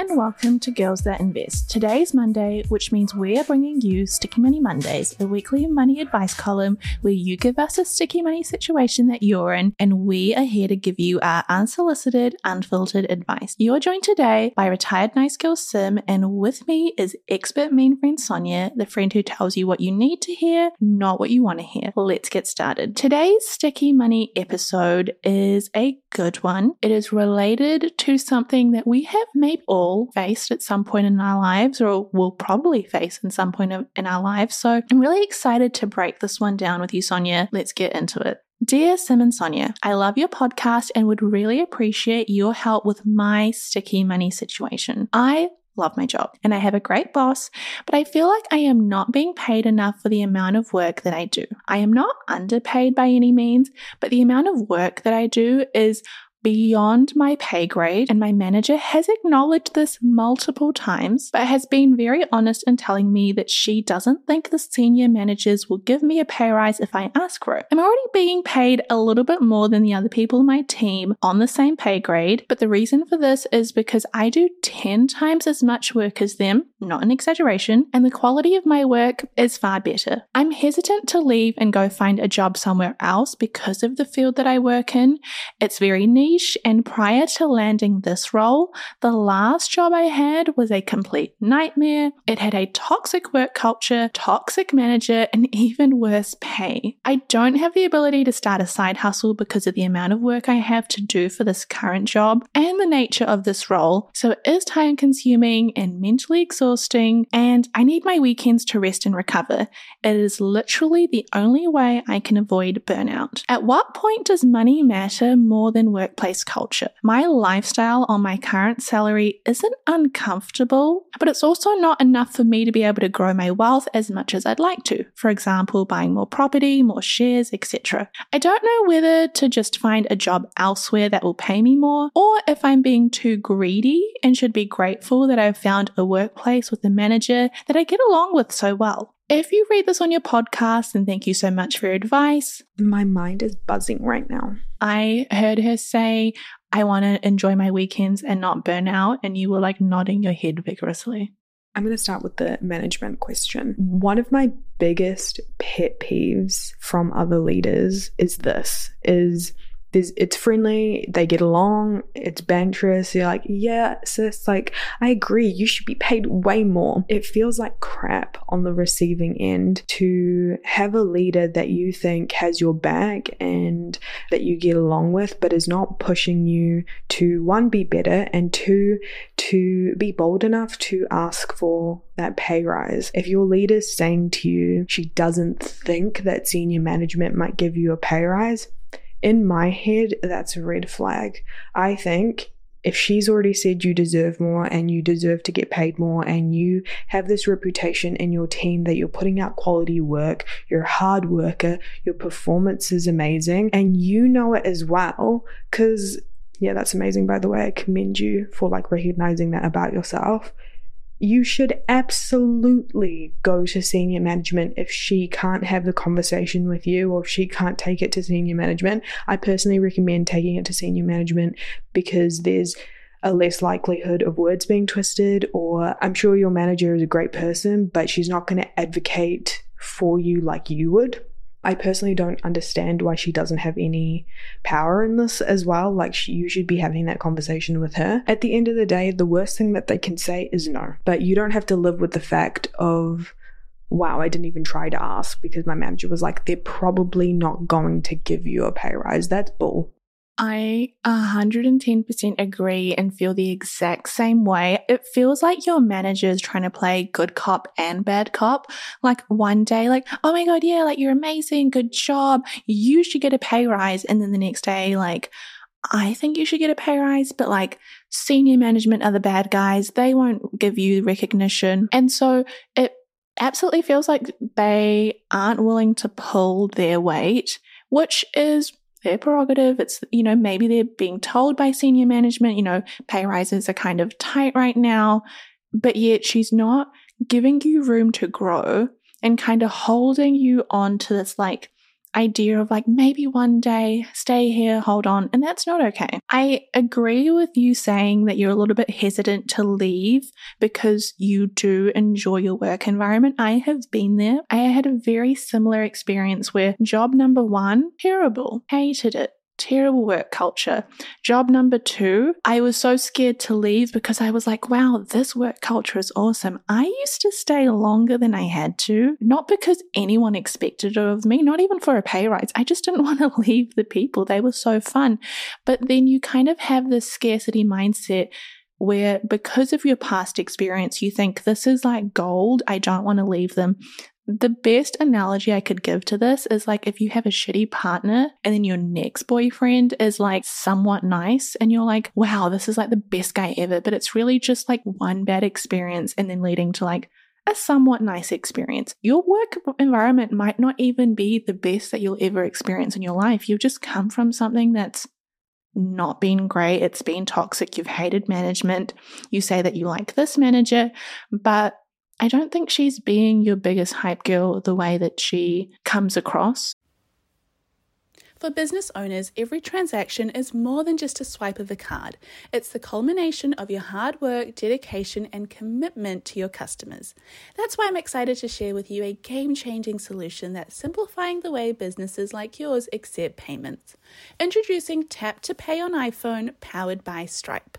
And welcome to Girls That Invest. Today's Monday, which means we are bringing you Sticky Money Mondays, a weekly money advice column where you give us a sticky money situation that you're in, and we are here to give you our unsolicited, unfiltered advice. You're joined today by retired nice girl Sim, and with me is expert mean friend Sonya, the friend who tells you what you need to hear, not what you want to hear. Let's get started. Today's Sticky Money episode is a good one. It is related to something that we have maybe all faced at some point in our lives or will probably face in some point in our lives. So I'm really excited to break this one down with you, Sonya. Let's get into it. Dear Sim and Sonya, I love your podcast and would really appreciate your help with my sticky money situation. I love my job and I have a great boss, but I feel like I am not being paid enough for the amount of work that I do. I am not underpaid by any means, but the amount of work that I do is beyond my pay grade, and my manager has acknowledged this multiple times, but has been very honest in telling me that she doesn't think the senior managers will give me a pay rise if I ask for it. I'm already being paid a little bit more than the other people in my team on the same pay grade, but the reason for this is because I do 10 times as much work as them, not an exaggeration, and the quality of my work is far better. I'm hesitant to leave and go find a job somewhere else because of the field that I work in. It's very niche And prior to landing this role, the last job I had was a complete nightmare. It had a toxic work culture, toxic manager, and even worse pay. I don't have the ability to start a side hustle because of the amount of work I have to do for this current job and the nature of this role. So it is time consuming and mentally exhausting, and I need my weekends to rest and recover. It is literally the only way I can avoid burnout. At what point does money matter more than work workplace culture. My lifestyle on my current salary isn't uncomfortable, but it's also not enough for me to be able to grow my wealth as much as I'd like to. For example, buying more property, more shares, etc. I don't know whether to just find a job elsewhere that will pay me more, or if I'm being too greedy and should be grateful that I've found a workplace with a manager that I get along with so well. If you read this on your podcast, then thank you so much for your advice. My mind is buzzing right now. I heard her say, I want to enjoy my weekends and not burn out. And you were like nodding your head vigorously. I'm going to start with the management question. One of my biggest pet peeves from other leaders is this is there's, it's friendly, they get along, it's banterous. You're like, yeah, sis, like, I agree, you should be paid way more. It feels like crap on the receiving end to have a leader that you think has your back and that you get along with, but is not pushing you to one, be better, and two, to be bold enough to ask for that pay rise. If your leader's saying to you she doesn't think that senior management might give you a pay rise, in my head, that's a red flag. I think if she's already said you deserve more and you deserve to get paid more and you have this reputation in your team that you're putting out quality work, you're a hard worker, your performance is amazing, and you know it as well, because yeah, that's amazing by the way. I commend you for like recognizing that about yourself you should absolutely go to senior management if she can't have the conversation with you or if she can't take it to senior management. I personally recommend taking it to senior management because there's a less likelihood of words being twisted, or I'm sure your manager is a great person, but she's not going to advocate for you like you would. I personally don't understand why she doesn't have any power in this as well. Like, she, you should be having that conversation with her. At the end of the day, the worst thing that they can say is no. But you don't have to live with the fact of, wow, I didn't even try to ask because my manager was like, they're probably not going to give you a pay rise. That's bull. I 110% agree and feel the exact same way. It feels like your manager is trying to play good cop and bad cop. Like one day, like, oh my God, yeah, like you're amazing, good job. You should get a pay rise. And then the next day, like, I think you should get a pay rise, but like senior management are the bad guys. They won't give you recognition. And so it absolutely feels like they aren't willing to pull their weight, which is their prerogative. It's, you know, maybe they're being told by senior management, you know, pay rises are kind of tight right now, but yet she's not giving you room to grow and kind of holding you on to this like idea of like maybe one day stay here, hold on, and that's not okay. I agree with you saying that you're a little bit hesitant to leave because you do enjoy your work environment. I have been there. I had a very similar experience where job number one, terrible, hated it terrible work culture. Job number two, I was so scared to leave because I was like, wow, this work culture is awesome. I used to stay longer than I had to, not because anyone expected it of me, not even for a pay rise. I just didn't want to leave the people. They were so fun. But then you kind of have this scarcity mindset where because of your past experience, you think this is like gold. I don't want to leave them the best analogy I could give to this is like if you have a shitty partner and then your next boyfriend is like somewhat nice and you're like, wow, this is like the best guy ever. But it's really just like one bad experience and then leading to like a somewhat nice experience. Your work environment might not even be the best that you'll ever experience in your life. You've just come from something that's not been great. It's been toxic. You've hated management. You say that you like this manager, but I don't think she's being your biggest hype girl the way that she comes across. For business owners, every transaction is more than just a swipe of a card. It's the culmination of your hard work, dedication, and commitment to your customers. That's why I'm excited to share with you a game changing solution that's simplifying the way businesses like yours accept payments. Introducing Tap to Pay on iPhone, powered by Stripe.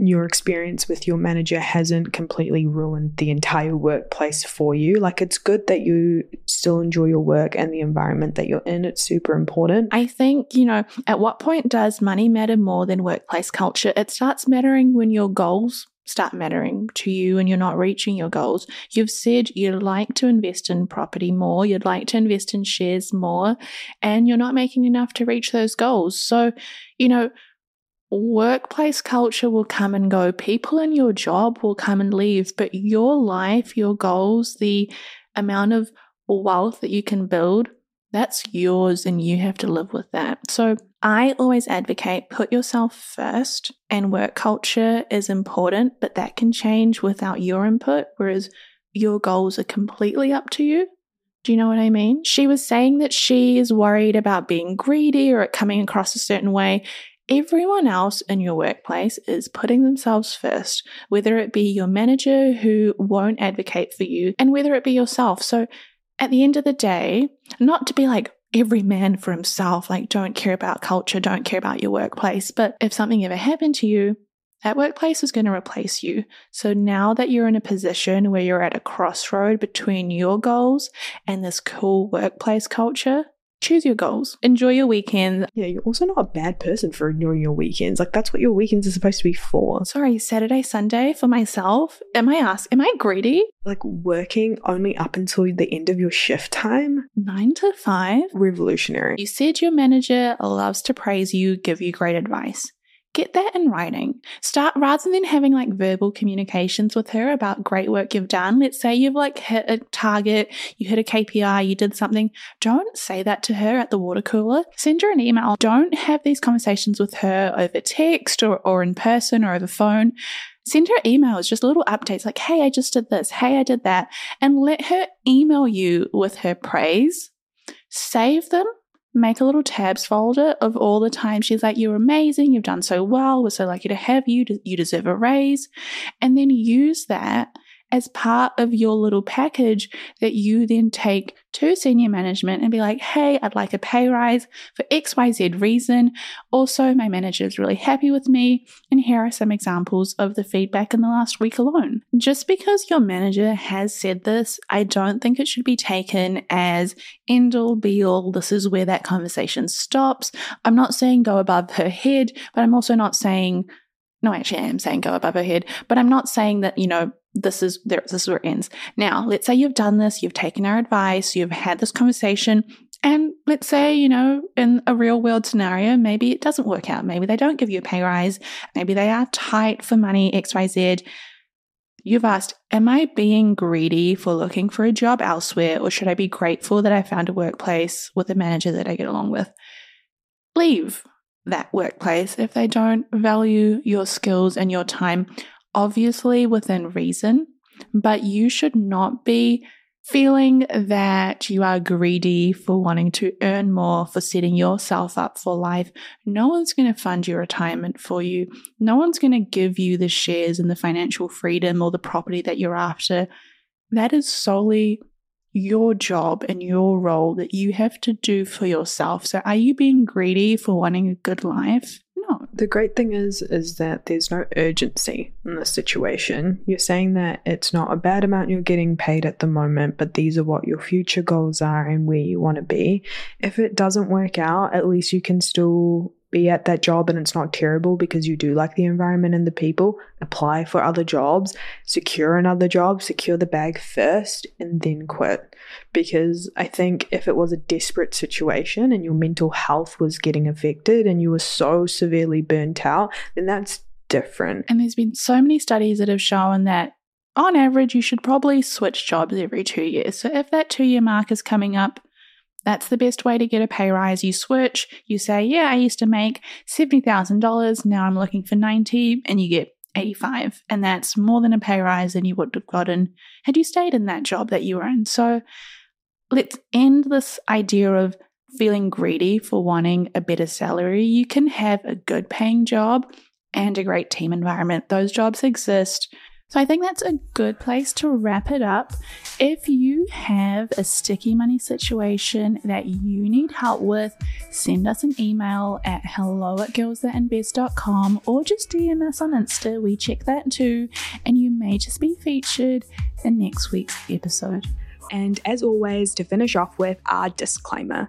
your experience with your manager hasn't completely ruined the entire workplace for you. Like, it's good that you still enjoy your work and the environment that you're in. It's super important. I think, you know, at what point does money matter more than workplace culture? It starts mattering when your goals start mattering to you and you're not reaching your goals. You've said you'd like to invest in property more, you'd like to invest in shares more, and you're not making enough to reach those goals. So, you know, workplace culture will come and go. People in your job will come and leave, but your life, your goals, the amount of wealth that you can build, that's yours and you have to live with that. So I always advocate put yourself first and work culture is important, but that can change without your input, whereas your goals are completely up to you. Do you know what I mean? She was saying that she is worried about being greedy or it coming across a certain way. Everyone else in your workplace is putting themselves first, whether it be your manager who won't advocate for you and whether it be yourself. So at the end of the day, not to be like every man for himself, like don't care about culture, don't care about your workplace, but if something ever happened to you, That workplace is going to replace you. So now that you're in a position where you're at a crossroad between your goals and this cool workplace culture, choose your goals. Enjoy your weekend. Yeah, you're also not a bad person for enjoying your weekends. Like that's what your weekends are supposed to be for. Sorry, Saturday, Sunday for myself. Am I ask am I greedy? Like working only up until the end of your shift time? 9 to 5. Revolutionary. You said your manager loves to praise you, give you great advice get that in writing. Start rather than having like verbal communications with her about great work you've done. Let's say you've like hit a target, you hit a KPI, you did something. Don't say that to her at the water cooler. Send her an email. Don't have these conversations with her over text or, or in person or over phone. Send her emails, just little updates like, hey, I just did this. Hey, I did that. And let her email you with her praise. Save them make a little tabs folder of all the times she's like, You're amazing, you've done so well, we're so lucky to have you, you deserve a raise. And then use that as part of your little package that you then take to senior management and be like, hey, I'd like a pay rise for XYZ reason. Also, my manager is really happy with me. And here are some examples of the feedback in the last week alone. Just because your manager has said this, I don't think it should be taken as end all be all. This is where that conversation stops. I'm not saying go above her head, but I'm also not saying no, actually, I am saying go above her head, but I'm not saying that, you know, this is there, this is where it ends. Now, let's say you've done this, you've taken our advice, you've had this conversation, and let's say, you know, in a real world scenario, maybe it doesn't work out. Maybe they don't give you a pay rise. Maybe they are tight for money, XYZ. You've asked, Am I being greedy for looking for a job elsewhere, or should I be grateful that I found a workplace with a manager that I get along with? Leave that workplace if they don't value your skills and your time obviously within reason, but you should not be feeling that you are greedy for wanting to earn more, for setting yourself up for life. No one's going to fund your retirement for you. No one's going to give you the shares and the financial freedom or the property that you're after. That is solely your job and your role that you have to do for yourself. So, are you being greedy for wanting a good life? The great thing is is that there's no urgency in this situation. You're saying that it's not a bad amount you're getting paid at the moment, but these are what your future goals are and where you want to be. If it doesn't work out, at least you can still be at that job and it's not terrible because you do like the environment and the people, apply for other jobs, secure another job, secure the bag first, and then quit. Because I think if it was a desperate situation and your mental health was getting affected and you were so severely burnt out, then that's different. And there's been so many studies that have shown that on average, you should probably switch jobs every two years. So if that two year mark is coming up, that's the best way to get a pay rise. You switch, you say, Yeah, I used to make $70,000. Now I'm looking for 90 and you get 85. And that's more than a pay rise than you would have gotten had you stayed in that job that you were in. So let's end this idea of feeling greedy for wanting a better salary. You can have a good paying job and a great team environment. Those jobs exist. So I think that's a good place to wrap it up. If you have a sticky money situation that you need help with, send us an email at hello at girlsthatinvest.com or just DM us on Insta. We check that too, and you may just be featured in next week's episode. And as always, to finish off with our disclaimer.